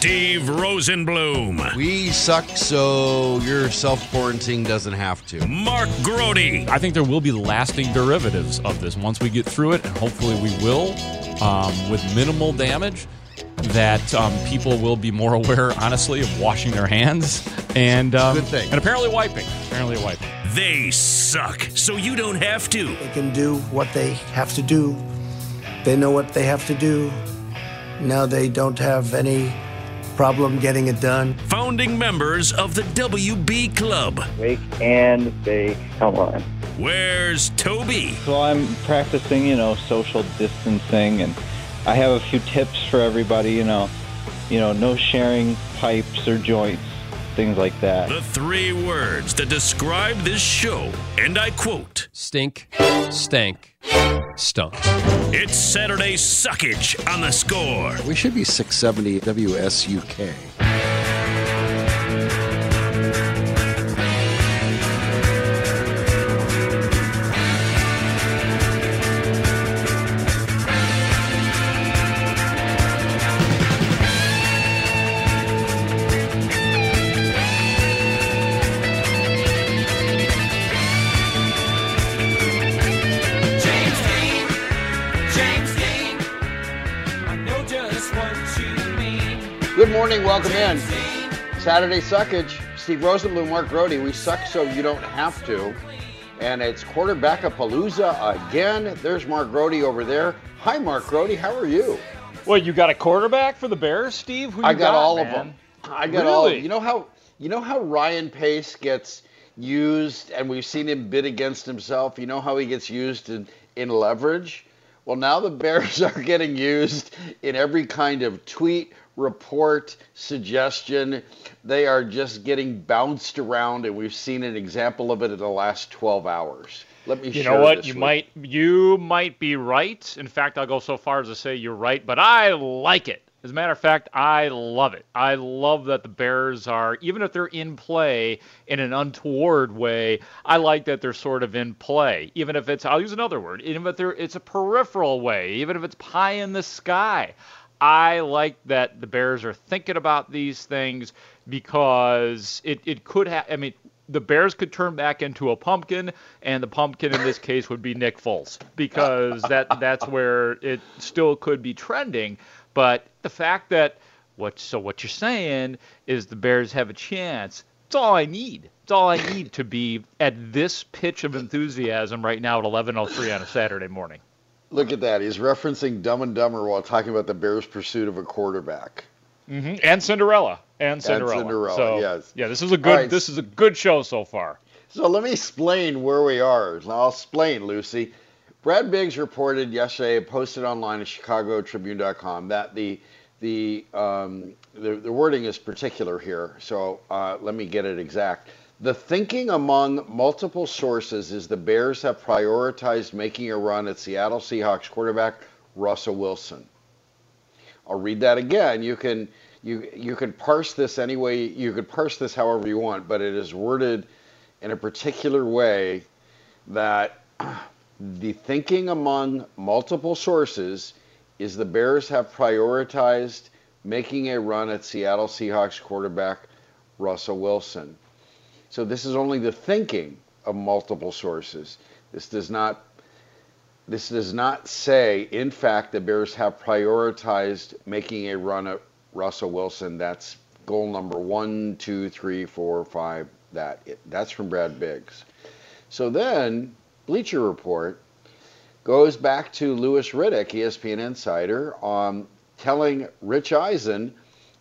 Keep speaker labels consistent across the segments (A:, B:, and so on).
A: Steve Rosenbloom.
B: We suck, so your self quarantine doesn't have to.
A: Mark Grote.
C: I think there will be lasting derivatives of this once we get through it, and hopefully we will, um, with minimal damage. That um, people will be more aware, honestly, of washing their hands and um,
B: Good thing.
C: and apparently wiping. Apparently wiping.
A: They suck, so you don't have to.
D: They can do what they have to do. They know what they have to do. Now they don't have any problem getting it done.
A: Founding members of the WB Club.
E: Wake and bake. Come on.
A: Where's Toby?
E: So I'm practicing, you know, social distancing, and I have a few tips for everybody. You know, you know, no sharing pipes or joints, things like that.
A: The three words that describe this show, and I quote
F: Stink, stank, stunk.
A: It's Saturday Suckage on the score.
B: We should be 670 WSUK.
G: Good morning, welcome in. Saturday Suckage, Steve Rosenbloom, Mark Grote. We suck so you don't have to. And it's quarterback of Palooza again. There's Mark Grote over there. Hi, Mark Grote. How are you?
H: Well, you got a quarterback for the Bears, Steve? Who you
G: I got, all
H: man?
G: of them. I got all.
H: Really?
G: You know how you know how Ryan Pace gets used, and we've seen him bid against himself. You know how he gets used in in leverage. Well, now the Bears are getting used in every kind of tweet, report, suggestion. They are just getting bounced around, and we've seen an example of it in the last 12 hours. Let me
H: You know what? You might you might be right. In fact, I'll go so far as to say you're right, but I like it. As a matter of fact, I love it. I love that the Bears are, even if they're in play in an untoward way, I like that they're sort of in play. Even if it's, I'll use another word, even if they're, it's a peripheral way, even if it's pie in the sky. I like that the Bears are thinking about these things because it, it could have, I mean, the Bears could turn back into a pumpkin, and the pumpkin in this case would be Nick Foles because that that's where it still could be trending. But the fact that what so what you're saying is the Bears have a chance. It's all I need. It's all I need to be at this pitch of enthusiasm right now at 11:03 on a Saturday morning.
G: Look at that. He's referencing Dumb and Dumber while talking about the Bears' pursuit of a quarterback.
H: hmm And Cinderella. And Cinderella.
G: Cinderella,
H: So,
G: yes.
H: Yeah, this is a good
G: right.
H: this is a good show so far.
G: So let me explain where we are. I'll explain, Lucy. Brad Biggs reported yesterday, posted online at ChicagoTribune.com, that the the um, the, the wording is particular here. So uh, let me get it exact. The thinking among multiple sources is the Bears have prioritized making a run at Seattle Seahawks quarterback Russell Wilson. I'll read that again. You can you you can parse this any way you could parse this however you want, but it is worded in a particular way that the thinking among multiple sources is the Bears have prioritized making a run at Seattle Seahawks quarterback Russell Wilson. So this is only the thinking of multiple sources. This does not this does not say, in fact, the Bears have prioritized making a run at Russell Wilson. That's goal number one, two, three, four, five. That that's from Brad Biggs. So then Bleacher Report goes back to Louis Riddick, ESPN insider, um, telling Rich Eisen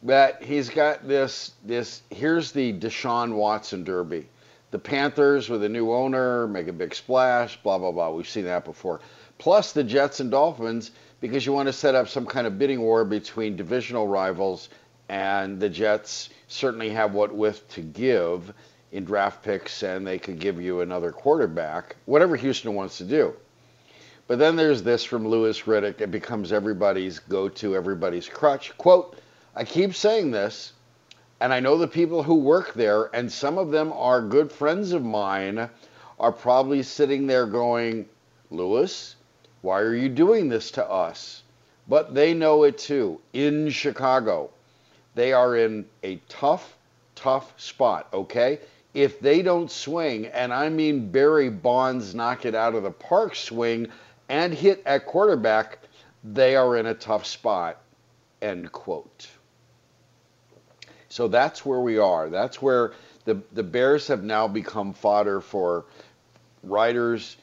G: that he's got this this here's the Deshaun Watson Derby. The Panthers with a new owner make a big splash, blah blah blah. We've seen that before. Plus the Jets and Dolphins because you want to set up some kind of bidding war between divisional rivals and the Jets certainly have what with to give in draft picks and they could give you another quarterback, whatever Houston wants to do. But then there's this from Louis Riddick. It becomes everybody's go to, everybody's crutch. Quote, I keep saying this, and I know the people who work there, and some of them are good friends of mine, are probably sitting there going, Louis, why are you doing this to us? But they know it too. In Chicago, they are in a tough, tough spot, okay? If they don't swing, and I mean Barry Bonds knock it out of the park swing and hit at quarterback, they are in a tough spot. End quote. So that's where we are. That's where the, the Bears have now become fodder for writers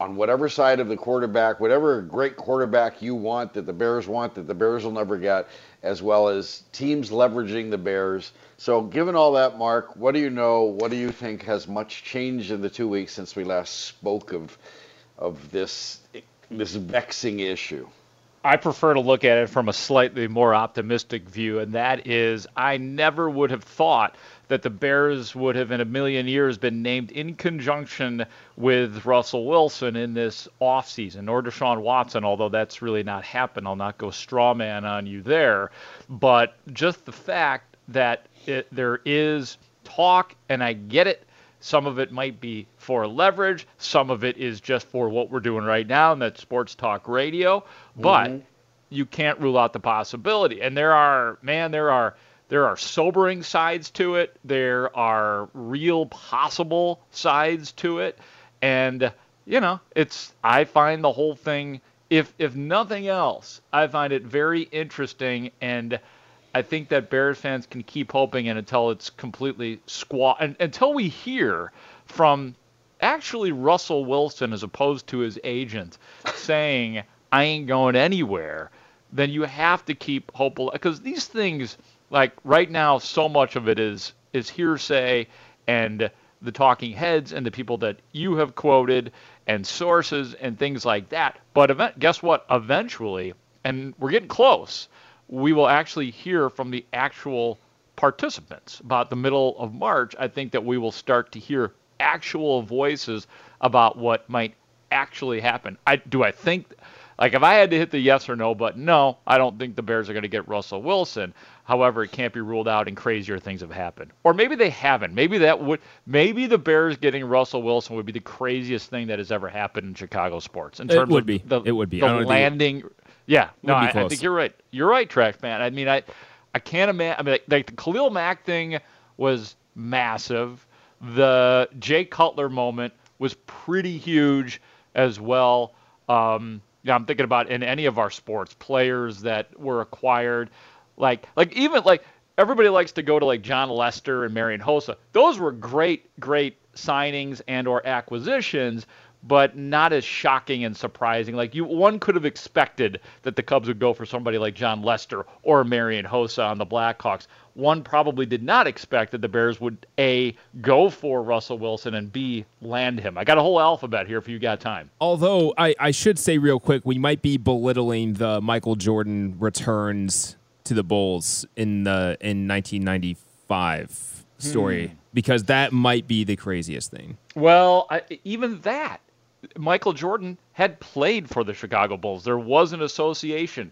G: on whatever side of the quarterback, whatever great quarterback you want that the Bears want that the Bears will never get, as well as teams leveraging the Bears. So, given all that, Mark, what do you know? What do you think has much changed in the two weeks since we last spoke of of this this vexing issue?
H: I prefer to look at it from a slightly more optimistic view, and that is I never would have thought that the Bears would have in a million years been named in conjunction with Russell Wilson in this offseason, or Deshaun Watson, although that's really not happened. I'll not go straw man on you there. But just the fact that it, there is talk, and I get it. Some of it might be for leverage. Some of it is just for what we're doing right now, and that's sports talk radio. But
G: Mhm.
H: you can't rule out the possibility. And there are, man, there are there are sobering sides to it. There are real possible sides to it. And you know, it's I find the whole thing if if nothing else, I find it very interesting and I think that Bears fans can keep hoping and until it's completely squat and, until we hear from actually Russell Wilson as opposed to his agent saying I ain't going anywhere, then you have to keep hopeful because these things like right now so much of it is is hearsay and the talking heads and the people that you have quoted and sources and things like that. But event, guess what? Eventually, and we're getting close, we will actually hear from the actual participants. About the middle of March, I think that we will start to hear actual voices about what might actually happen. I do I think like if I had to hit the yes or no button, no, I don't think the Bears are going to get Russell Wilson. However, it can't be ruled out and crazier things have happened. Or maybe they haven't. Maybe that would maybe the Bears getting Russell Wilson would be the craziest thing that has ever happened in Chicago sports in
I: It
H: terms
I: would
H: of
I: be.
H: the,
I: It would be.
H: the
I: it-
H: landing. Yeah, no, I, I think you're right. You're right, Track Man. I mean, I I can't imagine. I mean, like, like the Khalil Mack thing was massive. The Jay Cutler moment was pretty huge as well. Um, yeah, I'm thinking about in any of our sports players that were acquired, like like even like everybody likes to go to like Jon Lester and Marian Hossa. Those were great, great signings and or acquisitions, but not as shocking and surprising. Like you, one could have expected that the Cubs would go for somebody like Jon Lester or Marian Hossa on the Blackhawks. One probably did not expect that the Bears would a go for Russell Wilson and b land him. I got a whole alphabet here if you got time.
I: Although I, I should say real quick, we might be belittling the Michael Jordan returns to the Bulls in the in 1995 story
H: Hmm.
I: because that might be the craziest thing.
H: Well, I, even that, Michael Jordan had played for the Chicago Bulls. There was an association.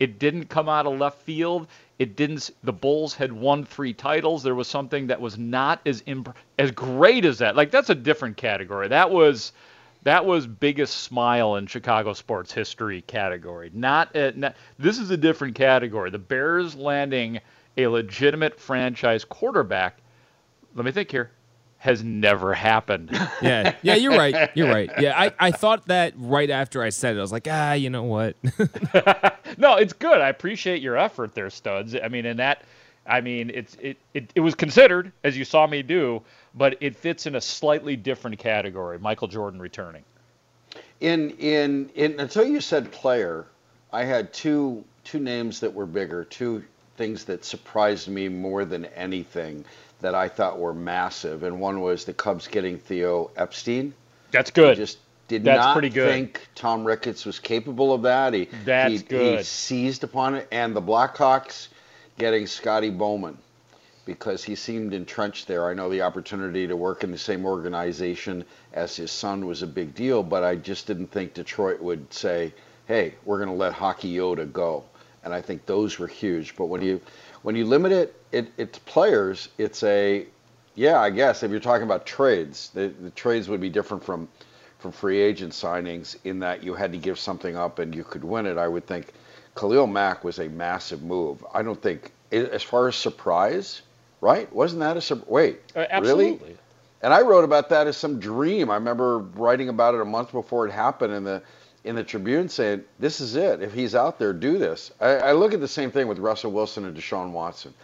H: It didn't come out of left field. It didn't. The Bulls had won three titles. There was something that was not as imp- as great as that. Like that's a different category. That was that was biggest smile in Chicago sports history category. Not, uh, not this is a different category. The Bears landing a legitimate franchise quarterback. Let me think here has never happened.
I: Yeah, yeah, you're right. You're right. Yeah, I, I thought that right after I said it. I was like, ah, you know what?
H: no, it's good. I appreciate your effort there, studs. I mean, and that, I mean, it's it, it it was considered as you saw me do, but it fits in a slightly different category. Michael Jordan returning.
G: In in in until you said player, I had two two names that were bigger, two things that surprised me more than anything that I thought were massive, and one was the Cubs getting Theo Epstein.
H: That's good.
G: I just did
H: That's
G: not
H: pretty good.
G: think Tom Ricketts was capable of that. He
H: That's
G: he,
H: good.
G: he seized upon it, and the Blackhawks getting Scotty Bowman because he seemed entrenched there. I know the opportunity to work in the same organization as his son was a big deal, but I just didn't think Detroit would say, "Hey, we're going to let Hockey Yoda go." And I think those were huge. But when you when you limit it, it it's players. It's a yeah, I guess if you're talking about trades, the, the trades would be different from from free agent signings in that you had to give something up and you could win it. I would think Khalil Mack was a massive move. I don't think as far as surprise, right? Wasn't that a sur- wait?
H: Uh,
G: Really? And I wrote about that as some dream. I remember writing about it a month before it happened in the in the Tribune saying, "This is it. If he's out there, do this." I, I look at the same thing with Russell Wilson and Deshaun Watson.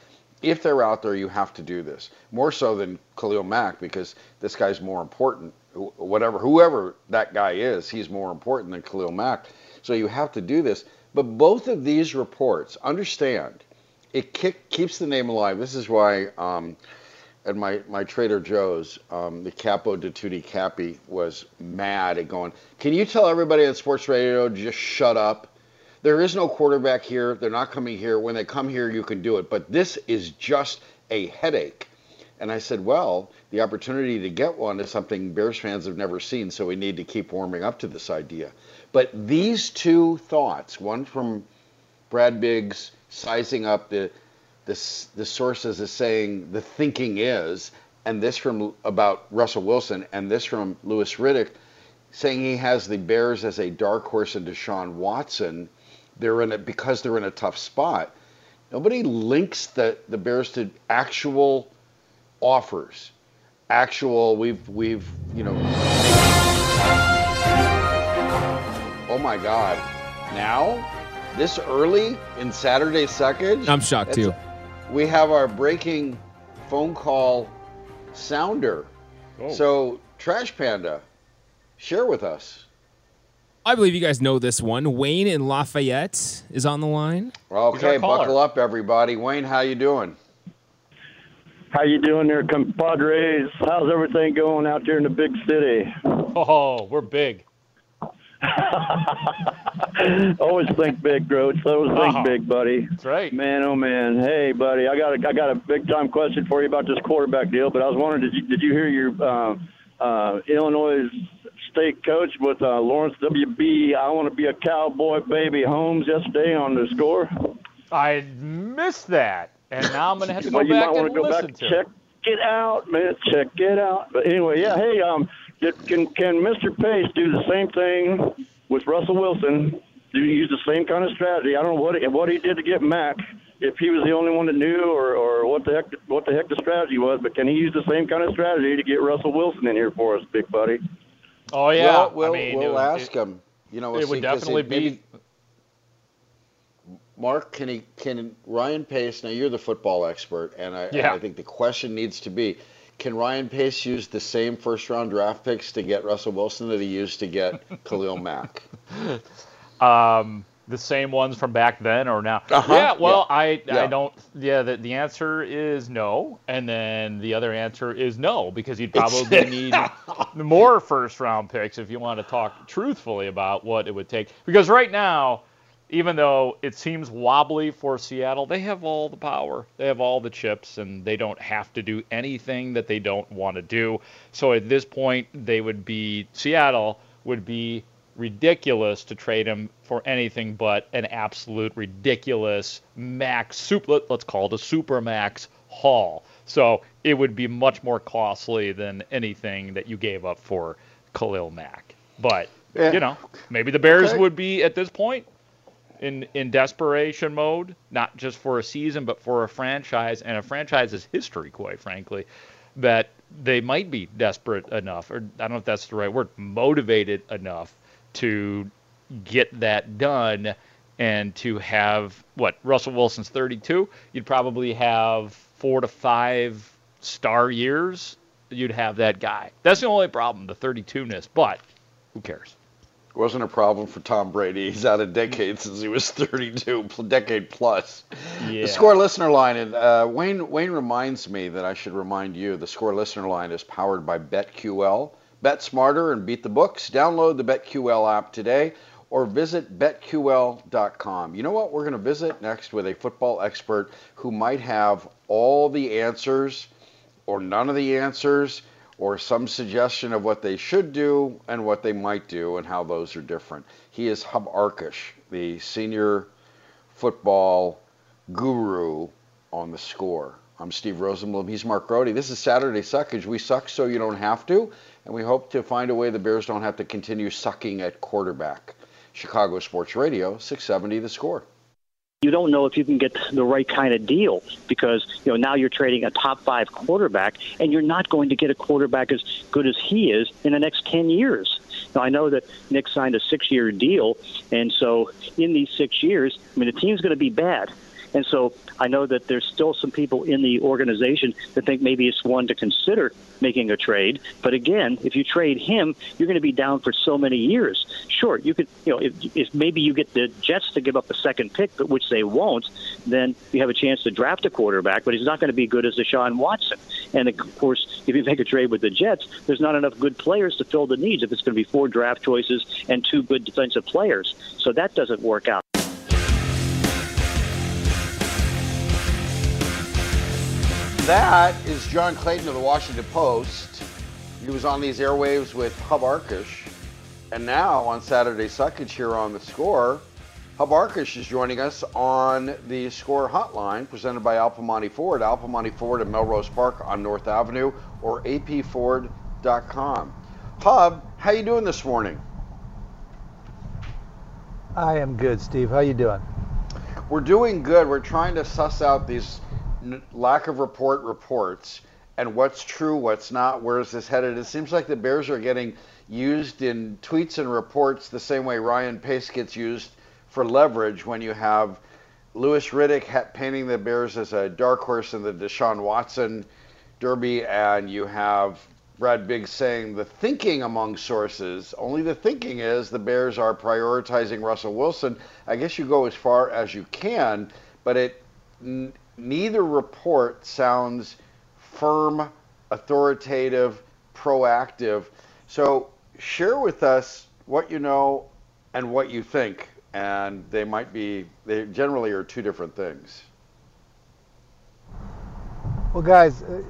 G: If they're out there, you have to do this more so than Khalil Mack because this guy's more important. Whatever, whoever that guy is, he's more important than Khalil Mack. So you have to do this. But both of these reports, understand, it kick, keeps the name alive. This is why. Um, at my, my Trader Joe's, um, the Capo de Tutti Capi was mad at going, Can you tell everybody on sports radio just shut up? There is no quarterback here. They're not coming here. When they come here, you can do it. But this is just a headache. And I said, Well, the opportunity to get one is something Bears fans have never seen, so we need to keep warming up to this idea. But these two thoughts, one from Brad Biggs sizing up the the, the sources as saying the thinking is, and this from about Russell Wilson, and this from Louis Riddick saying he has the Bears as a dark horse in Deshaun Watson. They're in it because they're in a tough spot. Nobody links the, the Bears to actual offers. Actual, we've we've you know. Oh my God! Now, this early in Saturday second.
I: I'm shocked too.
G: We have our breaking phone call sounder.
I: Oh.
G: So, Trash Panda, share with us.
I: I believe you guys know this one. Wayne in Lafayette is on the line.
G: Okay, buckle up, everybody. Wayne, how you doing?
J: How you doing there, compadres? How's everything going out there in the big city?
H: Oh, we're big.
J: Always think big, Groats. Always think
H: Uh-huh.
J: big, buddy.
H: That's right.
J: Man, oh man. Hey, buddy, I got a, I got a big time question for you about this quarterback deal. But I was wondering, did you did you hear your uh, uh, Illinois state coach with uh, Lawrence WB? I want to be a cowboy, baby. Holmes yesterday on the score.
H: I missed that, and now I'm gonna have to go
J: well, you
H: back
J: might want
H: and
J: to go back
H: listen
J: and
H: to
J: check it out, man. Check it out. But anyway, yeah. Hey, um, can can Mr. Pace do the same thing with Russell Wilson? Do you use the same kind of strategy? I don't know what he, what he did to get Mack. If he was the only one that knew, or, or what the heck what the heck the strategy was, but can he use the same kind of strategy to get Russell Wilson in here for us, big buddy?
H: Oh yeah,
G: Well, we'll,
H: I mean,
G: we'll
H: would-
G: ask
H: it-
G: him. You know,
H: it
G: see,
H: would definitely
G: maybe-
H: be.
G: Mark, can he can Ryan Pace? Now you're the football expert, and I, and I think the question needs to be: Can Ryan Pace use the same first round draft picks to get Russell Wilson that he used to get Khalil Mack?
H: Um, the same ones from back then or now?
G: Uh-huh,
H: Yeah. Well,
G: yeah,
H: I
G: yeah.
H: I don't. Yeah. The, the answer is no, and then the other answer is no because you'd probably need more first round picks if you want to talk truthfully about what it would take. Because right now, even though it seems wobbly for Seattle, they have all the power. They have all the chips, and they don't have to do anything that they don't want to do. So at this point, they would be Seattle would be ridiculous to trade him for anything but an absolute ridiculous max super. let- Let's call it a super max haul. So it would be much more costly than anything that you gave up for Khalil Mack. But
G: Yeah.
H: you know, maybe the Bears
G: Okay.
H: would be at this point in in desperation mode, not just for a season, but for a franchise and a franchise's history, quite frankly, that they might be desperate enough, or I don't know if that's the right word, motivated enough to get that done and to have what Russell Wilson's 32. You'd probably have four to five star years. You'd have that guy. That's the only problem, the 32ness. But who cares?
G: It wasn't a problem for Tom Brady. He's out a decade since he was 32, decade plus.
H: Yeah.
G: The score listener line, and uh, Wayne Wayne reminds me that I should remind you the score listener line is powered by BetQL. Bet smarter and beat the books. Download the BetQL app today or visit betql.com. You know what? We're going to visit next with a football expert who might have all the answers or none of the answers or some suggestion of what they should do and what they might do and how those are different. He is Hub Arkush, the senior football guru on the score. I'm Steve Rosenbloom. He's Mark Grote. This is Saturday Suckage. We suck so you don't have to, and we hope to find a way the Bears don't have to continue sucking at quarterback. Chicago Sports Radio, 670 the score.
K: you don't know if you can get the right kind of deal because you know now you're trading a top five quarterback and you're not going to get a quarterback as good as he is in the next 10 years now i know that nick signed a six year deal and so in these six years i mean the team's going to be bad and so I know that there's still some people in the organization that think maybe it's one to consider making a trade. But again, if you trade him, you're going to be down for so many years. Sure, you could, you know, if, if maybe you get the Jets to give up a second pick, but which they won't, then you have a chance to draft a quarterback. But he's not going to be good as Deshaun Watson. And of course, if you make a trade with the Jets, there's not enough good players to fill the needs. If it's going to be four draft choices and two good defensive players, so that doesn't work out.
G: That is John Clayton of the Washington Post. He was on these airwaves with Hub Arkush. And now on Saturday Suckage here on the score, Hub Arkush is joining us on the score hotline presented by Al Piemonte Ford. Al Piemonte Ford in Melrose Park on North Avenue or apford.com. Hub, how you doing this morning?
L: I am good, Steve. How you doing?
G: We're doing good. We're trying to suss out these lack of report reports and what's true, what's not, where is this headed. It seems like the Bears are getting used in tweets and reports the same way Ryan Pace gets used for leverage when you have Louis Riddick painting the Bears as a dark horse in the Deshaun Watson derby, and you have Brad Biggs saying the thinking among sources, only the thinking is the Bears are prioritizing Russell Wilson. I guess you go as far as you can, but it neither report sounds firm, authoritative, proactive. So share with us what you know and what you think, and they might be they generally are two different things.
L: Well, guys, uh,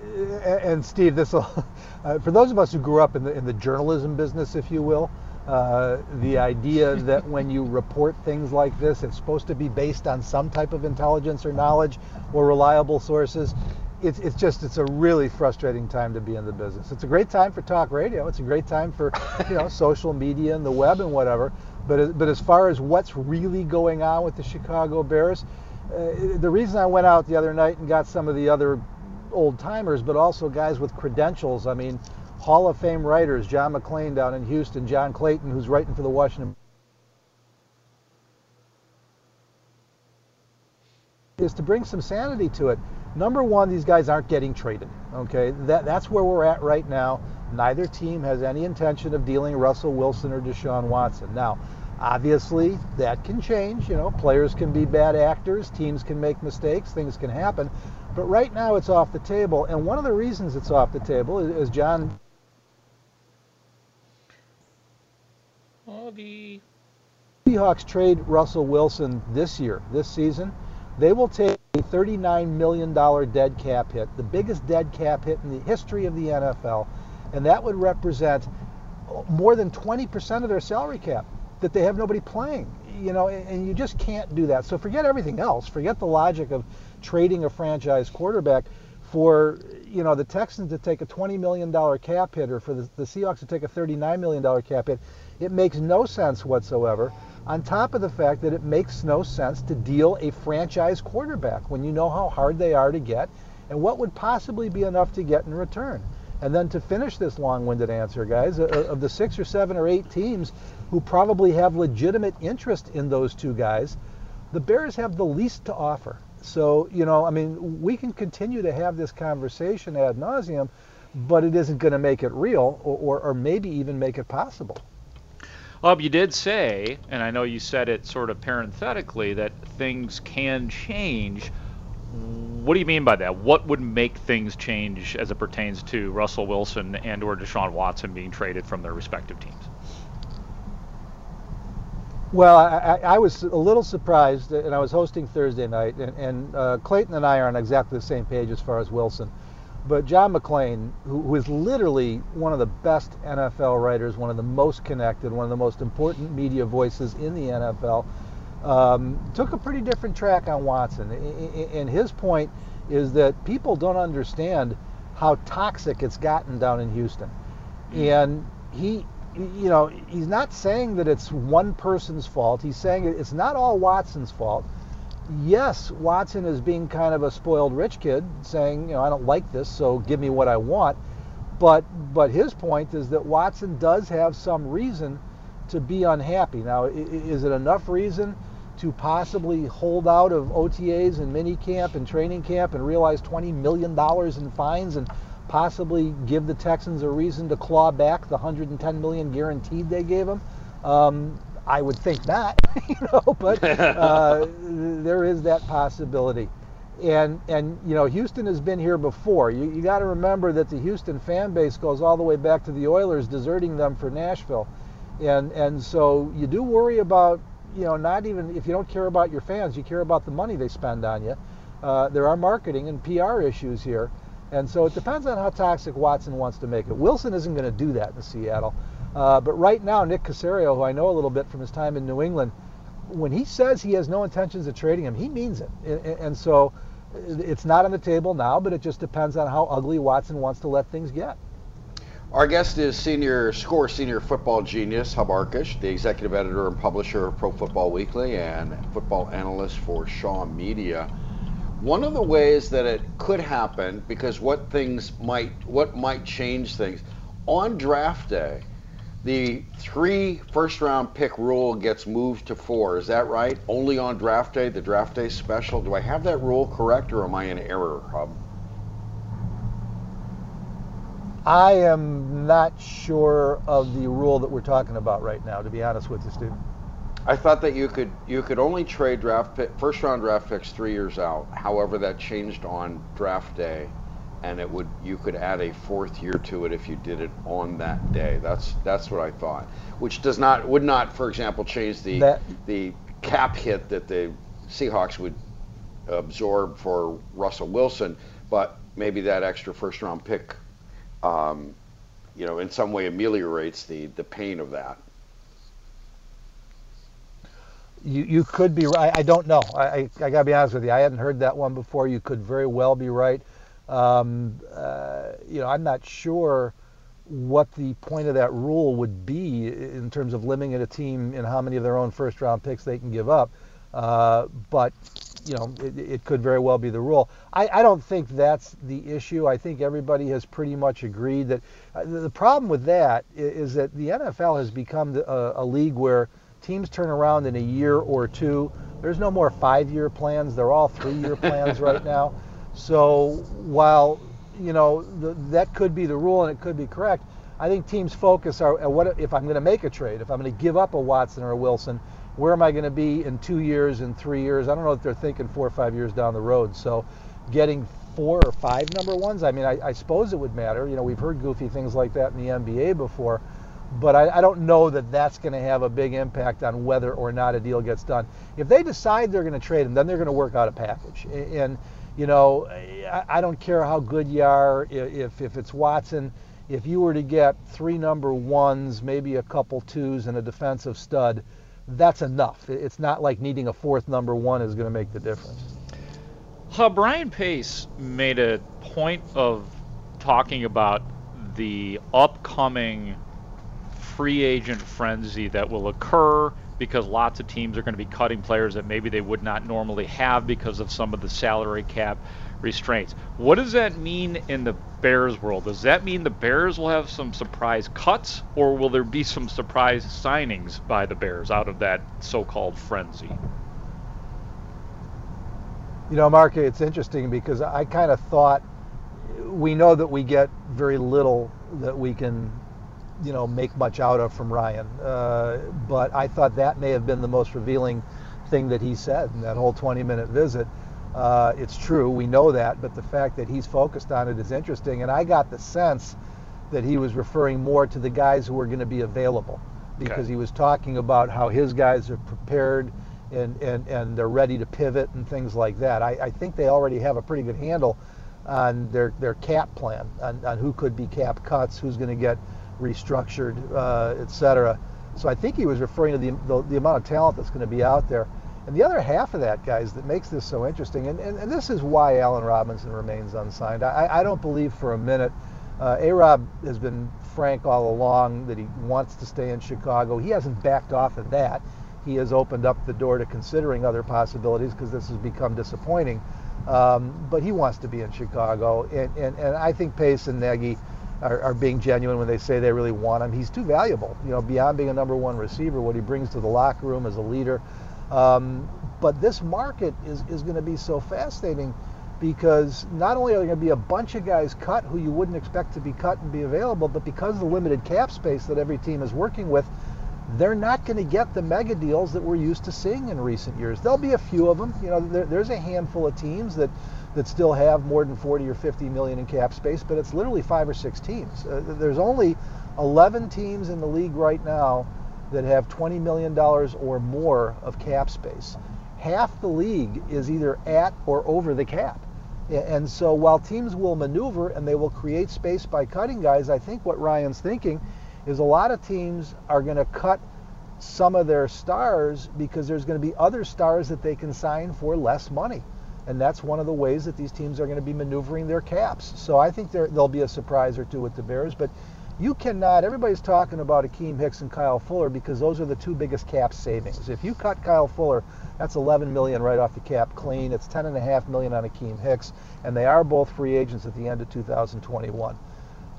L: and Steve, this will, uh, for those of us who grew up in the in the journalism business, if you will, uh, the idea that when you report things like this, it's supposed to be based on some type of intelligence or knowledge or reliable sources. It's, it's just it's a really frustrating time to be in the business. It's a great time for talk radio. It's a great time for you know social media and the web and whatever. But as- but as far as what's really going on with the Chicago Bears, uh, the reason I went out the other night and got some of the other old timers, but also guys with credentials. I mean, Hall of Fame writers, John McClain down in Houston, John Clayton, who's writing for the Washington is to bring some sanity to it. Number one, these guys aren't getting traded. Okay, that that's where we're at right now. Neither team has any intention of dealing Russell Wilson or Deshaun Watson. Now, obviously, that can change. You know, players can be bad actors, teams can make mistakes, things can happen. But right now, it's off the table. And one of the reasons it's off the table is, is John Seahawks trade Russell Wilson this year, this season, they will take a $39 million dead cap hit, the biggest dead cap hit in the history of the NFL, and that would represent more than 20% of their salary cap that they have nobody playing. You know, and you just can't do that. So forget everything else. Forget the logic of trading a franchise quarterback for you know the Texans to take a 20 million dollar cap hit or for the, the Seahawks to take a 39 million dollar cap hit. It makes no sense whatsoever. On top of the fact that it makes no sense to deal a franchise quarterback when you know how hard they are to get and what would possibly be enough to get in return. And then to finish this long-winded answer, guys, uh, of the six or seven or eight teams who probably have legitimate interest in those two guys, the Bears have the least to offer. So, you know, I mean, we can continue to have this conversation ad nauseum, but it isn't going to make it real or, or, or maybe even make it possible.
H: Hub, you did say, and I know you said it sort of parenthetically, that things can change. What do you mean by that? What would make things change as it pertains to Russell Wilson and or Deshaun Watson being traded from their respective teams?
L: Well, I, I was a little surprised, and I was hosting Thursday night, and, and uh, Clayton and I are on exactly the same page as far as Wilson. But John McClain, who, who is literally one of the best NFL writers, one of the most connected, one of the most important media voices in the NFL, um, took a pretty different track on Watson. And his point is that people don't understand how toxic it's gotten down in Houston. And he you know, he's not saying that it's one person's fault. He's saying it's not all Watson's fault. Yes, Watson is being kind of a spoiled rich kid, saying, you know, I don't like this, so give me what I want. But but his point is that Watson does have some reason to be unhappy. Now, is it enough reason to possibly hold out of OTAs and mini camp and training camp and realize 20 million dollars in fines and possibly give the Texans a reason to claw back the 110 million guaranteed they gave them. Um, I would think not, you know, but uh, there is that possibility. And and you know, Houston has been here before. You you got to remember that the Houston fan base goes all the way back to the Oilers deserting them for Nashville, and and so you do worry about you know not even if you don't care about your fans, you care about the money they spend on you. Uh, there are marketing and PR issues here. And so it depends on how toxic Watson wants to make it. Wilson isn't going to do that in Seattle. Uh, but right now, Nick Caserio, who I know a little bit from his time in New England, when he says he has no intentions of trading him, he means it. And, and so it's not on the table now, but it just depends on how ugly Watson wants to let things get.
G: Our guest is senior score senior football genius Hub Arkush, the executive editor and publisher of Pro Football Weekly and football analyst for Shaw Media. One of the ways that it could happen, because what things might, what might change things, on draft day, the three first round pick rule gets moved to four. Is that right? Only on draft day, the draft day special. Do I have that rule correct, or am I in error, Hub?
L: I am not sure of the rule that we're talking about right now, to be honest with you, Steve.
G: I thought that you could you could only trade draft pick, first round draft picks three years out. However, that changed on draft day, and it would you could add a fourth year to it if you did it on that day. That's that's what I thought. Which does not would not, for example, change the
L: That-
G: the cap hit that the Seahawks would absorb for Russell Wilson, but maybe that extra first round pick, um, you know, in some way ameliorates the the pain of that.
L: You, you could be right. I don't know. I, I, I got to be honest with you. I hadn't heard that one before. You could very well be right. Um, uh, you know, I'm not sure what the point of that rule would be in terms of limiting a team in how many of their own first round picks they can give up. Uh, but, you know, it, it could very well be the rule. I, I don't think that's the issue. I think everybody has pretty much agreed that uh, the problem with that is, is that the NFL has become a, a league where teams turn around in a year or two. There's no more five-year plans. They're all three-year plans right now. So while you know the, that could be the rule and it could be correct, I think teams focus are at what if I'm going to make a trade, if I'm going to give up a Watson or a Wilson, where am I going to be in two years, in three years? I don't know if they're thinking four or five years down the road. So getting four or five number ones, I mean, I, I suppose it would matter. You know, we've heard goofy things like that in the NBA before but I, I don't know that that's going to have a big impact on whether or not a deal gets done. If they decide they're going to trade him, then they're going to work out a package. And, you know, I, I don't care how good you are. If, if it's Watson, if you were to get three number ones, maybe a couple twos, and a defensive stud, that's enough. It's not like needing a fourth number one is going to make the difference.
H: Uh, Brian Pace made a point of talking about the upcoming free agent frenzy that will occur because lots of teams are going to be cutting players that maybe they would not normally have because of some of the salary cap restraints. What does that mean in the Bears world? Does that mean the Bears will have some surprise cuts, or will there be some surprise signings by the Bears out of that so-called frenzy?
L: You know, Mark, it's interesting because I kind of thought we know that we get very little that we can, you know, make much out of from Ryan. Uh, but I thought that may have been the most revealing thing that he said in that whole 20-minute visit. Uh, it's true, we know that, but the fact that he's focused on it is interesting. And I got the sense that he was referring more to the guys who were going to be available because
H: Okay.
L: he was talking about how his guys are prepared and, and, and they're ready to pivot and things like that. I, I think they already have a pretty good handle on their, their cap plan, on, on who could be cap cuts, who's going to get restructured, uh, et cetera. So I think he was referring to the, the, the amount of talent that's going to be out there. And the other half of that, guys, that makes this so interesting, and, and, and this is why Allen Robinson remains unsigned. I, I don't believe for a minute. Uh, A-Rob has been frank all along that he wants to stay in Chicago. He hasn't backed off of that. He has opened up the door to considering other possibilities because this has become disappointing. Um, but he wants to be in Chicago, and, and, and I think Pace and Nagy are, are being genuine when they say they really want him. He's too valuable, you know, beyond being a number one receiver, what he brings to the locker room as a leader. Um, but this market is, is going to be so fascinating because not only are there going to be a bunch of guys cut who you wouldn't expect to be cut and be available, but because of the limited cap space that every team is working with, they're not going to get the mega deals that we're used to seeing in recent years. There'll be a few of them. You know, there, there's a handful of teams that that still have more than 40 or 50 million in cap space, but it's literally five or six teams. Uh, there's only 11 teams in the league right now that have 20 million dollars or more of cap space. Half the league is either at or over the cap. And so while teams will maneuver and they will create space by cutting guys, I think what Ryan's thinking is a lot of teams are going to cut some of their stars because there's going to be other stars that they can sign for less money. And that's one of the ways that these teams are going to be maneuvering their caps. So I think there, there'll be a surprise or two with the Bears. But you cannot, everybody's talking about Akiem Hicks and Kyle Fuller because those are the two biggest cap savings. If you cut Kyle Fuller, that's 11 million right off the cap clean. It's 10.5 million on Akiem Hicks. And they are both free agents at the end of 2021.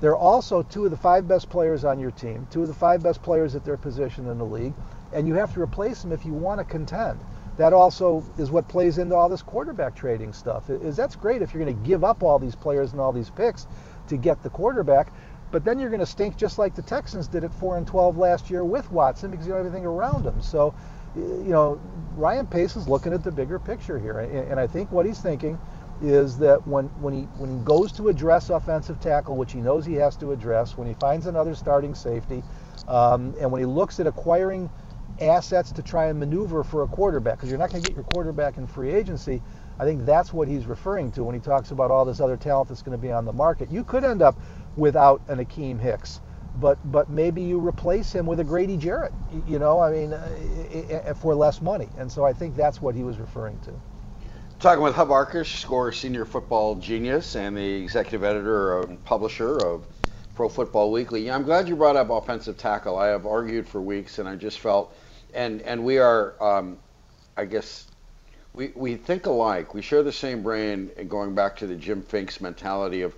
L: They're also two of the five best players on your team, two of the five best players at their position in the league, and you have to replace them if you want to contend. That also is what plays into all this quarterback trading stuff. Is that's great if you're going to give up all these players and all these picks to get the quarterback, but then you're going to stink just like the Texans did at 4 and 12 last year with Watson because you don't have anything around him. So, you know, Ryan Pace is looking at the bigger picture here, and I think what he's thinking is that when, when he when he goes to address offensive tackle, which he knows he has to address, when he finds another starting safety, um, and when he looks at acquiring assets to try and maneuver for a quarterback, because you're not going to get your quarterback in free agency. I think that's what he's referring to when he talks about all this other talent that's going to be on the market. You could end up without an Akiem Hicks, but but maybe you replace him with a Grady Jarrett. You know, I mean, uh, for less money. And so I think that's what he was referring to.
G: Talking with Hub Arkush, score senior football genius and the executive editor and publisher of Pro Football Weekly. Yeah, I'm glad you brought up offensive tackle. I have argued for weeks, and I just felt, and and we are, um, I guess, we we think alike. We share the same brain. And going back to the Jim Finks mentality of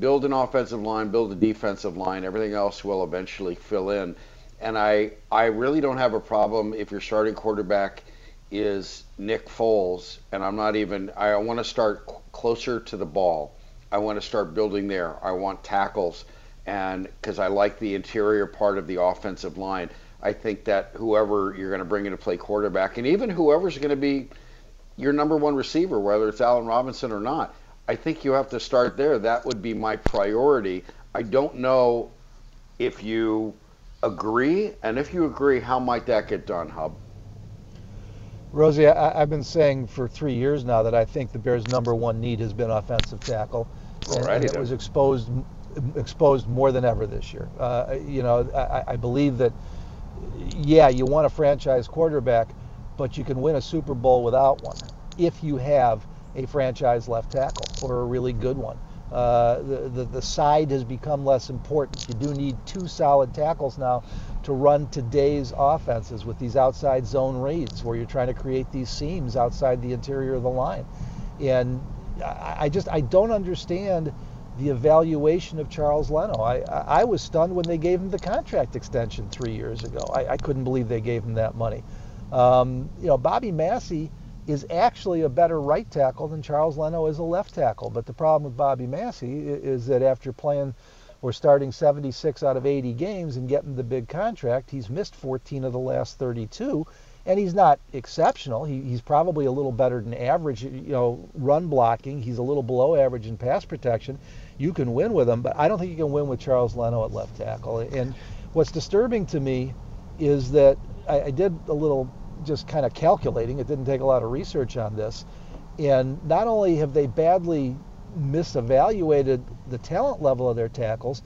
G: build an offensive line, build a defensive line. Everything else will eventually fill in. And I I really don't have a problem if your starting quarterback is Nick Foles, and I'm not even. I want to start closer to the ball. I want to start building there. I want tackles, and because I like the interior part of the offensive line, I think that whoever you're going to bring in to play quarterback, and even whoever's going to be your number one receiver, whether it's Allen Robinson or not, I think you have to start there. That would be my priority. I don't know if you agree, and if you agree, how might that get done, Hub?
L: Rosie, I, I've been saying for three years now that I think the Bears' number one need has been offensive tackle, and, and it was exposed exposed more than ever this year. Uh, you know, I, I believe that yeah, you want a franchise quarterback, but you can win a Super Bowl without one if you have a franchise left tackle or a really good one. Uh, the, the the side has become less important. You do need two solid tackles now to run today's offenses with these outside zone reads, where you're trying to create these seams outside the interior of the line. And I, I just I don't understand the evaluation of Charles Leno. I, I, was stunned when they gave him the contract extension three years ago. I, I couldn't believe they gave him that money. Um, you know, Bobby Massie is actually a better right tackle than Charles Leno is a left tackle. But the problem with Bobby Massie is that after playing or starting 76 out of 80 games and getting the big contract, he's missed 14 of the last 32. And he's not exceptional. He, he's probably a little better than average, you know, run blocking. He's a little below average in pass protection. You can win with him, but I don't think you can win with Charles Leno at left tackle. And what's disturbing to me is that I, I did a little just kind of calculating. It didn't take a lot of research on this. And not only have they badly misevaluated the talent level of their tackles,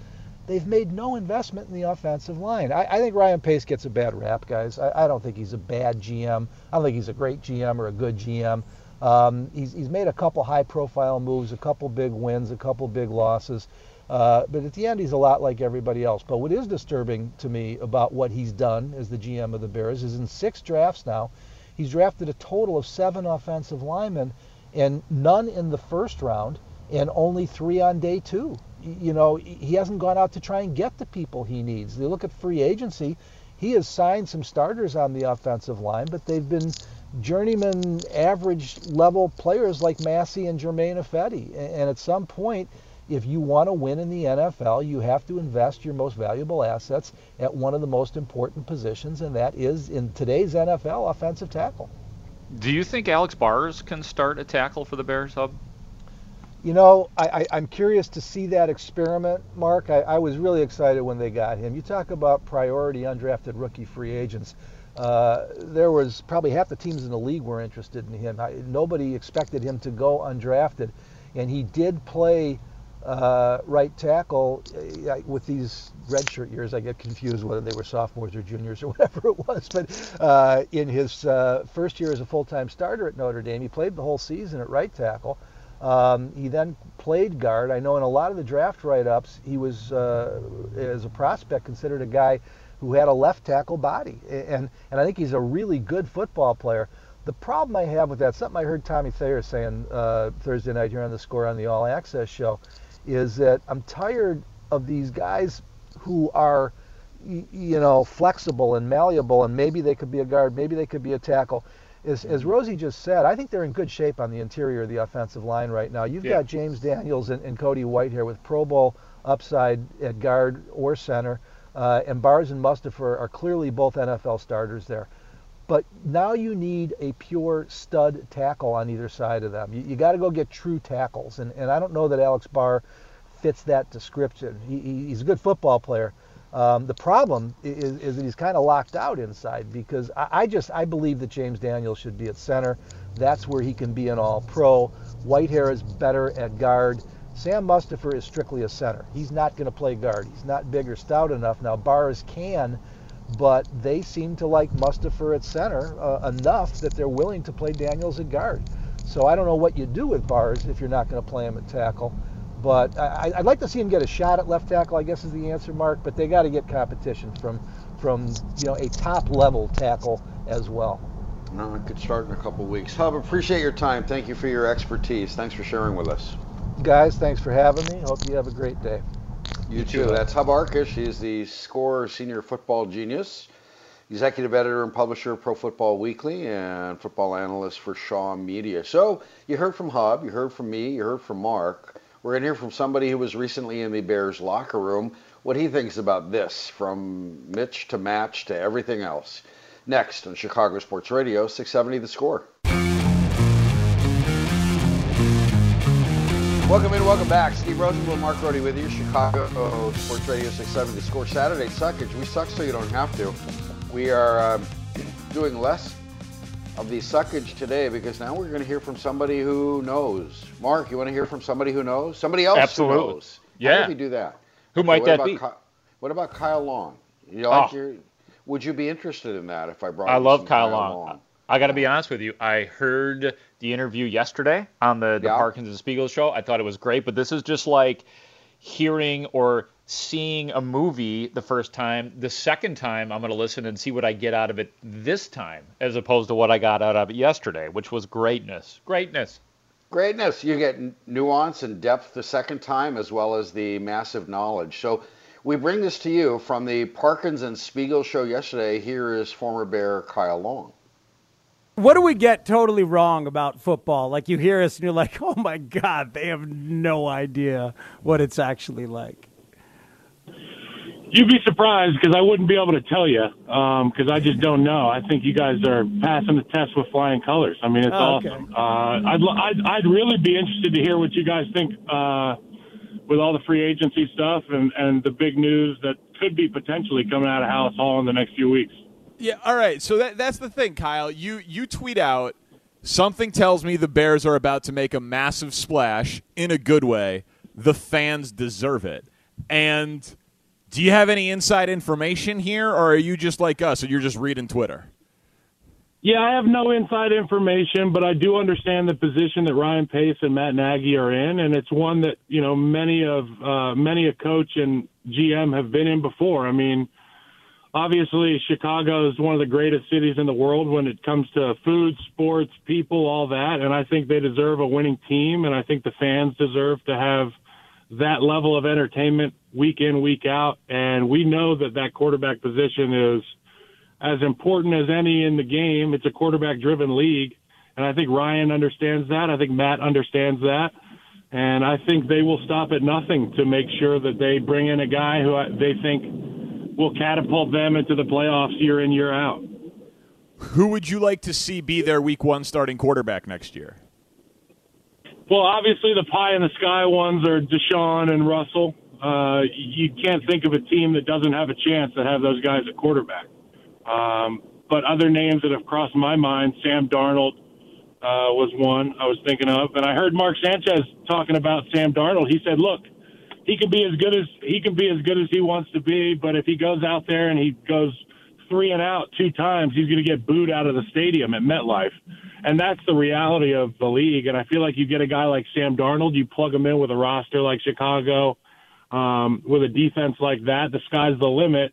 L: they've made no investment in the offensive line. I, I think Ryan Pace gets a bad rap, guys. I, I don't think he's a bad GM. I don't think he's a great GM or a good GM. Um, he's, he's made a couple high-profile moves, a couple big wins, a couple big losses. Uh, but at the end, he's a lot like everybody else. But what is disturbing to me about what he's done as the GM of the Bears is in six drafts now, he's drafted a total of seven offensive linemen, and none in the first round, and only three on day two. You know, he hasn't gone out to try and get the people he needs. They look at free agency. He has signed some starters on the offensive line, but they've been journeyman, average level players like Massie and Germain Ifedi. And at some point, if you want to win in the NFL, you have to invest your most valuable assets at one of the most important positions, and that is in today's NFL offensive tackle.
H: Do you think Alex Bars can start a tackle for the Bears, Hub?
L: You know, I, I'm curious to see that experiment, Mark. I, I was really excited when they got him. You talk about priority undrafted rookie free agents. Uh, there was probably half the teams in the league were interested in him. I, nobody expected him to go undrafted, and he did play uh, right tackle uh, with these redshirt years. I get confused whether they were sophomores or juniors or whatever it was. But uh, in his uh, first year as a full-time starter at Notre Dame, he played the whole season at right tackle. Um, he then played guard. I know in a lot of the draft write-ups, he was, uh, as a prospect, considered a guy who had a left tackle body, and and I think he's a really good football player. The problem I have with that, something I heard Tommy Thayer saying uh, Thursday night here on the Score on the All Access show, is that I'm tired of these guys who are, you know, flexible and malleable, and maybe they could be a guard, maybe they could be a tackle. As, as Rosie just said, I think they're in good shape on the interior of the offensive line right now. You've
H: Yeah.
L: got James Daniels and, and Cody here with Pro Bowl upside at guard or center, uh, and Bars and Mustipher are clearly both NFL starters there. But now you need a pure stud tackle on either side of them. You, you got to go get true tackles, and, and I don't know that Alex Bars fits that description. He- he's a good football player. Um, the problem is, is that he's kind of locked out inside because I, I just I believe that James Daniels should be at center. That's where he can be an All-Pro. Whitehair is better at guard. Sam Mustipher is strictly a center. He's not going to play guard. He's not big or stout enough. Now Bars can, but they seem to like Mustipher at center uh, enough that they're willing to play Daniels at guard. So I don't know what you do with Bars if you're not going to play him at tackle. But I, I'd like to see him get a shot at left tackle. I guess is the answer, Mark. But they got to get competition from from you know a top level tackle as well.
G: No, it could start in a couple weeks. Hub, appreciate your time. Thank you for your expertise. Thanks for sharing with us.
L: Guys, thanks for having me. Hope you have a great day.
G: You too. That's Hub Arkush. He is the Score Senior Football Genius, executive editor and publisher of Pro Football Weekly, and football analyst for Shaw Media. So you heard from Hub, you heard from me, you heard from Mark. We're going to hear from somebody who was recently in the Bears locker room what he thinks about this, from Mitch to Match to everything else. Next on Chicago Sports Radio, 670 The Score. Welcome in, welcome back. Steve Rosenbloom, Mark Grote with you. Chicago Sports Radio 670 The Score Saturday Suckage. We suck so you don't have to. We are um, doing less of the suckage today because now we're going to hear from somebody who knows. Mark, you want to hear from somebody who knows? Somebody else
H: Absolutely.
G: who knows. How
H: Yeah.
G: do we do that?
H: Who might that be?
G: Ky- what about Kyle Long? You like
H: Oh.
G: your, would you be interested in that if I brought
H: I love
G: some
H: Kyle Long. I got to be honest with you. I heard the interview yesterday on the, the
G: Yeah.
H: Parkins and Spiegel show. I thought it was great, but this is just like hearing or seeing a movie the first time. The second time, I'm going to listen and see what I get out of it this time, as opposed to what I got out of it yesterday, which was greatness. Greatness.
G: Greatness. You get nuance and depth the second time, as well as the massive knowledge. So we bring this to you from the Parkins and Spiegel show yesterday. Here is former Bear Kyle Long.
M: What do we get totally wrong about football? Like you hear us and you're like, oh my God, they have no idea what it's actually like.
N: You'd be surprised because I wouldn't be able to tell you because I just don't know. I think you guys are passing the test with flying colors. I mean, it's
M: Oh, okay.
N: awesome. Uh, I'd, I'd I'd really be interested to hear what you guys think uh, with all the free agency stuff and and the big news that could be potentially coming out of Halas Hall in the next few weeks.
O: Yeah, all right. So that that's the thing, Kyle. You you tweet out something tells me the Bears are about to make a massive splash in a good way. The fans deserve it. And do you have any inside information here or are you just like us and you're just reading Twitter?
N: Yeah, I have no inside information, but I do understand the position that Ryan Pace and Matt Nagy are in, and it's one that you know many of uh, many a coach and GM have been in before. I mean, obviously Chicago is one of the greatest cities in the world when it comes to food, sports, people, all that, and I think they deserve a winning team, and I think the fans deserve to have that level of entertainment week in, week out, and we know that that quarterback position is as important as any in the game. It's a quarterback driven league. And I think Ryan understands that. I think Matt understands that. And I think they will stop at nothing to make sure that they bring in a guy who they think will catapult them into the playoffs year in, year out.
O: Who would you like to see be their week 1 starting quarterback next year?
N: Well, obviously the pie in the sky ones are Deshaun and Russell. Uh, you can't think of a team that doesn't have a chance to have those guys at quarterback. Um, but other names that have crossed my mind, Sam Darnold uh, was one I was thinking of, and I heard Mark Sanchez talking about Sam Darnold. He said, "Look, he can be as good as he can be as good as he wants to be, but if he goes out there and he goes three and out two times, he's going to get booed out of the stadium at MetLife." And that's the reality of the league. And I feel like you get a guy like Sam Darnold, you plug him in with a roster like Chicago, um, with a defense like that, the sky's the limit.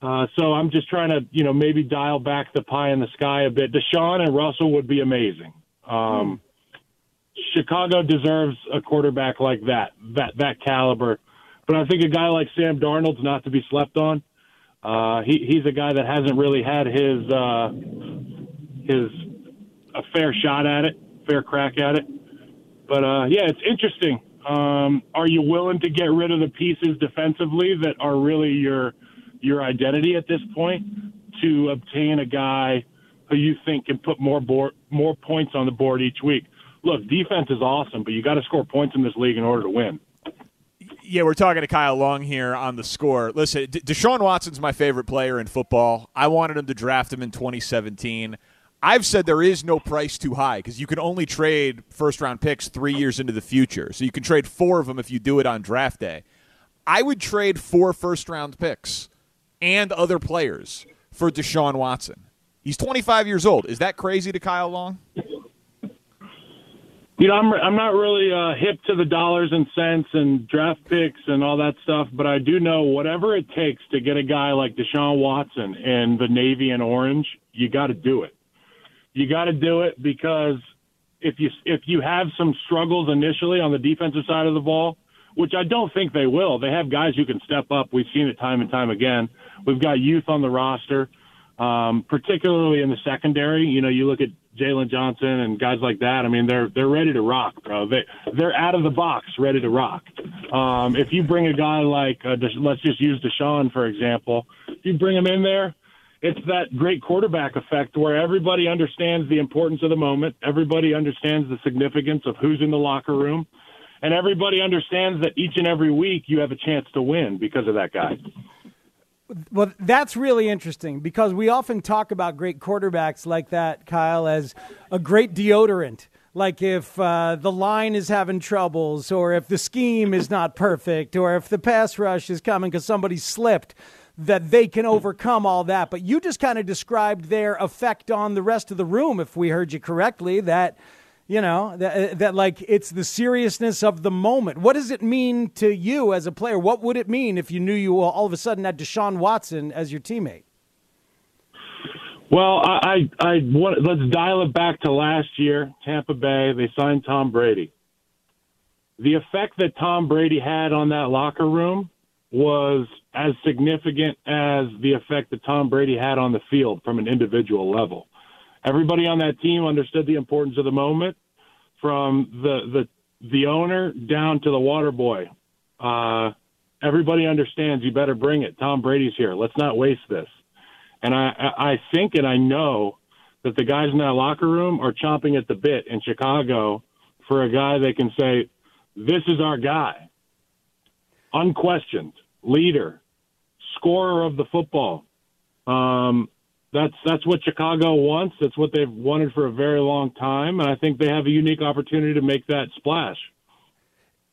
N: Uh, so I'm just trying to, you know, maybe dial back the pie in the sky a bit. Deshaun and Russell would be amazing. Um, Chicago deserves a quarterback like that, that that caliber. But I think a guy like Sam Darnold's not to be slept on. Uh, he, he's a guy that hasn't really had his uh, his a fair shot at it, fair crack at it. But uh, yeah, it's interesting. Um, are you willing to get rid of the pieces defensively that are really your your identity at this point to obtain a guy who you think can put more board, more points on the board each week? Look, defense is awesome, but you got to score points in this league in order to win.
O: Yeah, we're talking to Kyle Long here on the score. Listen, D- Deshaun Watson's my favorite player in football. I wanted him to draft him in 2017. I've said there is no price too high because you can only trade first round picks three years into the future. So you can trade four of them if you do it on draft day. I would trade four first round picks and other players for Deshaun Watson. He's 25 years old. Is that crazy to Kyle Long?
N: You know, I'm I'm not really uh, hip to the dollars and cents and draft picks and all that stuff, but I do know whatever it takes to get a guy like Deshaun Watson in the navy and orange, you got to do it. You got to do it because if you if you have some struggles initially on the defensive side of the ball, which I don't think they will, they have guys who can step up. We've seen it time and time again. We've got youth on the roster, um, particularly in the secondary. You know, you look at Jaylon Johnson and guys like that. I mean, they're they're ready to rock, bro. They they're out of the box, ready to rock. Um, if you bring a guy like uh, let's just use Deshaun for example, if you bring him in there, it's that great quarterback effect where everybody understands the importance of the moment, everybody understands the significance of who's in the locker room, and everybody understands that each and every week you have a chance to win because of that guy.
M: Well, that's really interesting because we often talk about great quarterbacks like that, Kyle, as a great deodorant. Like if uh, the line is having troubles, or if the scheme is not perfect, or if the pass rush is coming because somebody slipped, that they can overcome all that. But you just kind of described their effect on the rest of the room, if we heard you correctly, that You know that uh, that like it's the seriousness of the moment. What does it mean to you as a player? What would it mean if you knew you all of a sudden had Deshaun Watson as your teammate?
N: Well, I, I, I want, let's dial it back to last year, Tampa Bay. They signed Tom Brady. The effect that Tom Brady had on that locker room was as significant as the effect that Tom Brady had on the field from an individual level. Everybody on that team understood the importance of the moment, from the the the owner down to the water boy. Uh, everybody understands you better bring it. Tom Brady's here. Let's not waste this. And I, I think and I know that the guys in that locker room are chomping at the bit in Chicago for a guy they can say, this is our guy. Unquestioned, leader, scorer of the football. Um, that's that's what Chicago wants. That's what they've wanted for a very long time, and I think they have a unique opportunity to make that splash.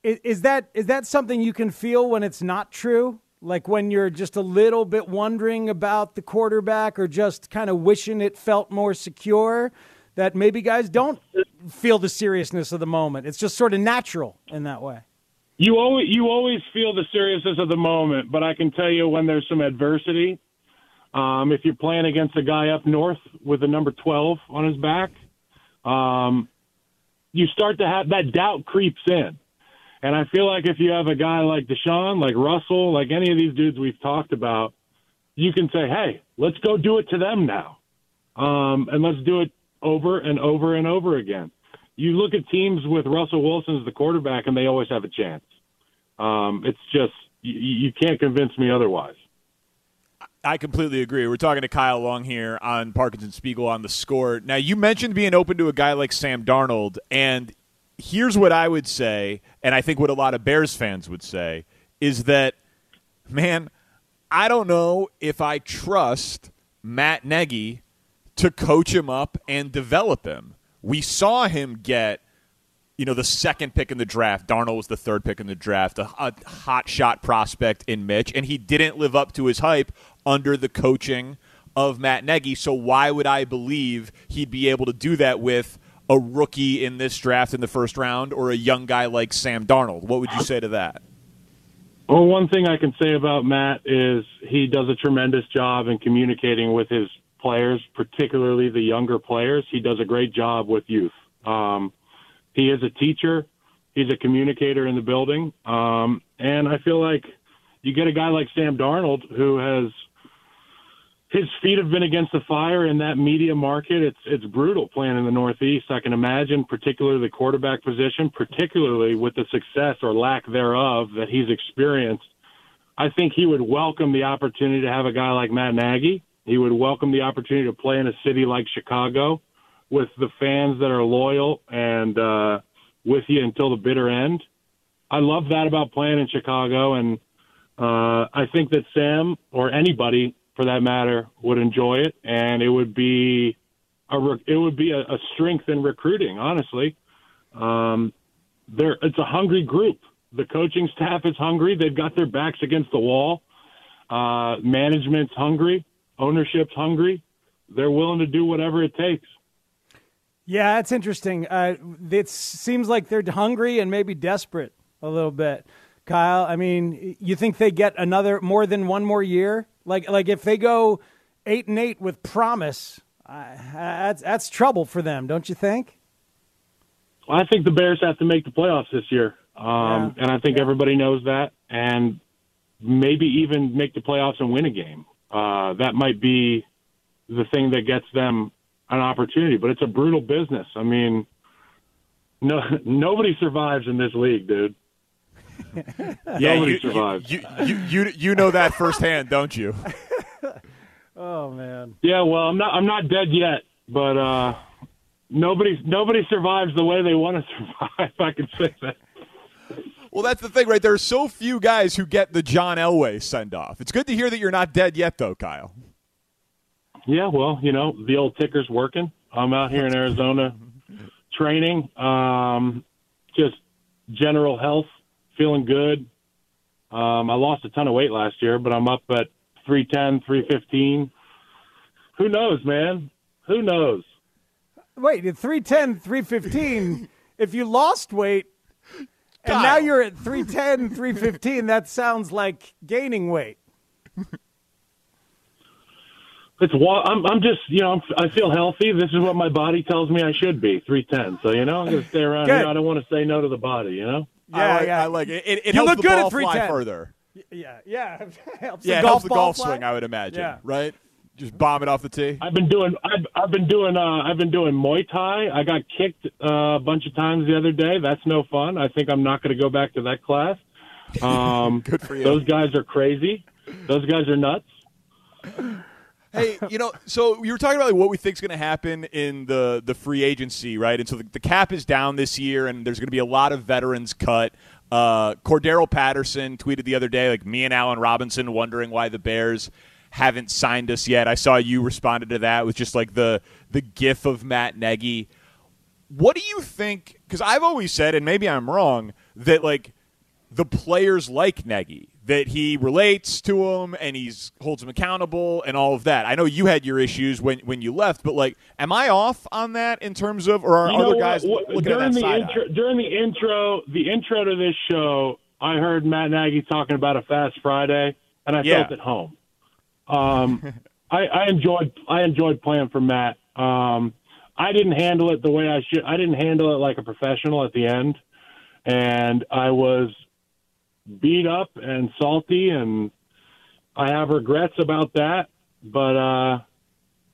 M: Is, is that is that something you can feel when it's not true? Like when you're just a little bit wondering about the quarterback, or just kind of wishing it felt more secure. That maybe guys don't feel the seriousness of the moment. It's just sort of natural in that way.
N: You always you always feel the seriousness of the moment, but I can tell you when there's some adversity. Um, if you're playing against a guy up north with a number 12 on his back, um, you start to have that doubt creeps in. And I feel like if you have a guy like Deshaun, like Russell, like any of these dudes we've talked about, you can say, hey, let's go do it to them now. Um, and let's do it over and over and over again. You look at teams with Russell Wilson as the quarterback, and they always have a chance. Um, it's just, you, you can't convince me otherwise.
O: I completely agree. We're talking to Kyle Long here on Parkins and Spiegel on the score. Now, you mentioned being open to a guy like Sam Darnold, and here's what I would say, and I think what a lot of Bears fans would say, is that, man, I don't know if I trust Matt Nagy to coach him up and develop him. We saw him get you know, the second pick in the draft. Darnold was the third pick in the draft, a, hot shot prospect in Mitch, and he didn't live up to his hype under the coaching of Matt Nagy. So why would I believe he'd be able to do that with a rookie in this draft in the first round or a young guy like Sam Darnold? What would you say to that?
N: Well, one thing I can say about Matt is he does a tremendous job in communicating with his players, particularly the younger players. He does a great job with youth. Um, he is a teacher. He's a communicator in the building. Um, and I feel like you get a guy like Sam Darnold who has his feet have been against the fire in that media market. It's it's brutal playing in the Northeast. I can imagine, particularly the quarterback position, particularly with the success or lack thereof that he's experienced. I think he would welcome the opportunity to have a guy like Matt Nagy. He would welcome the opportunity to play in a city like Chicago with the fans that are loyal and uh, with you until the bitter end. I love that about playing in Chicago, and uh, I think that Sam or anybody for that matter would enjoy it, and it would be a re- it would be a, a strength in recruiting. Honestly, um, there it's a hungry group. The coaching staff is hungry. They've got their backs against the wall. Uh, management's hungry. Ownership's hungry. They're willing to do whatever it takes.
M: Yeah, that's interesting. Uh, it seems like they're hungry and maybe desperate a little bit. Kyle, I mean, you think they get another more than one more year? Like, like if they go eight and eight with promise, uh, that's that's trouble for them, don't you think?
N: Well, I think the Bears have to make the playoffs this year, um, and I think everybody knows that, and maybe even make the playoffs and win a game. Uh, that might be the thing that gets them an opportunity. But it's a brutal business. I mean, no nobody survives in this league, dude. nobody
O: you,
N: survives.
O: You, you, you, you know that firsthand, don't you?
M: Oh man.
N: Yeah, well, I'm not I'm not dead yet, but uh, nobody nobody survives the way they want to survive. I can say that.
O: Well, that's the thing, right? There are so few guys who get the John Elway send off. It's good to hear that you're not dead yet, though, Kyle.
N: Yeah, well, you know, the old ticker's working. I'm out here in Arizona training. Um, just general health, feeling good. Um, I lost a ton of weight last year, but I'm up at 310, 315. Who knows, man? Who knows?
M: Wait, at 310, 315, if you lost weight and now you're at 310, 315, that sounds like gaining weight.
N: It's wa- I'm I'm just you know I'm, I feel healthy. This is what my body tells me I should be. Three ten. So you know I'm gonna stay around
M: Good.
N: here. I don't want to say no to the body. You know.
O: I like,
M: yeah.
O: I like it. It, it
M: You
O: helps
M: look
O: the
M: good at
O: ball fly
M: 310.
O: further.
M: Yeah, yeah. helps
O: Yeah,
M: the
O: it
M: golf
O: helps the golf swing, I would imagine.
M: Yeah.
O: Right? Just bomb it off the tee.
N: I've been doing I've, I've been doing uh, I've been doing Muay Thai. I got kicked uh, a bunch of times the other day. That's no fun. I think I'm not going to go back to that class. Um,
O: Good for you.
N: Those guys are crazy. Those guys are nuts.
O: hey, you know, so you were talking about like what we think is going to happen in the the free agency, right? And so the, the cap is down this year, and there's going to be a lot of veterans cut. Uh, Cordarrelle Patterson tweeted the other day, like me and Allen Robinson wondering why the Bears haven't signed us yet. I saw you responded to that with just like the the gif of Matt Nagy. What do you think? Because I've always said, and maybe I'm wrong, that like the players like Nagy, that he relates to them and he's holds them accountable and all of that. I know you had your issues when when you left, but like, am I off on that in terms of, or are
N: You
O: other guys
N: What-
O: looking at
N: during
O: that
N: the
O: side?
N: intro, during the intro, the intro to this show, I heard Matt Nagy talking about a Fast Friday, and I
O: Yeah.
N: felt at home. Um, I, I enjoyed I enjoyed playing for Matt. Um, I didn't handle it the way I should. I didn't handle it like a professional at the end, and I was beat up and salty, and I have regrets about that. But uh,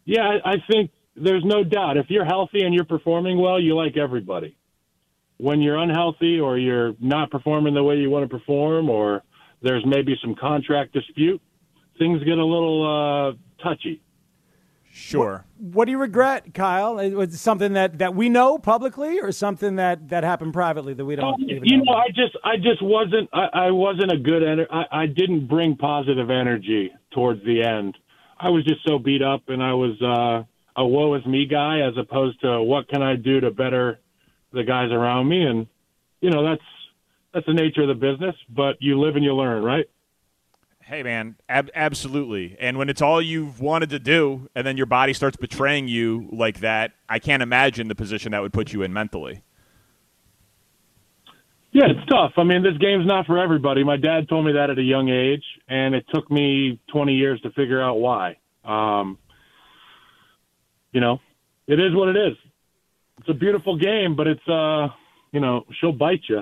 N: yeah, I, I think there's no doubt if you're healthy and you're performing well, you like everybody. When you're unhealthy or you're not performing the way you want to perform, or there's maybe some contract dispute, things get a little uh, touchy.
O: Sure.
M: What do you regret, Kyle? It was something that, that we know publicly, or something that, that happened privately that we don't even
N: you
M: know?
N: know, I just, I just wasn't, I, I wasn't a good, ener- I, I didn't bring positive energy towards the end. I was just so beat up, and I was uh, a woe is me guy, as opposed to what can I do to better the guys around me, and you know, that's that's the nature of the business. But you live and you learn, right?
O: Hey, man, ab- absolutely. And when it's all you've wanted to do, and then your body starts betraying you like that, I can't imagine the position that would put you in mentally.
N: Yeah, it's tough. I mean, this game's not for everybody. My dad told me that at a young age, and it took me 20 years to figure out why. Um, you know, it is what it is. It's a beautiful game, but it's, uh, you know, she'll bite you.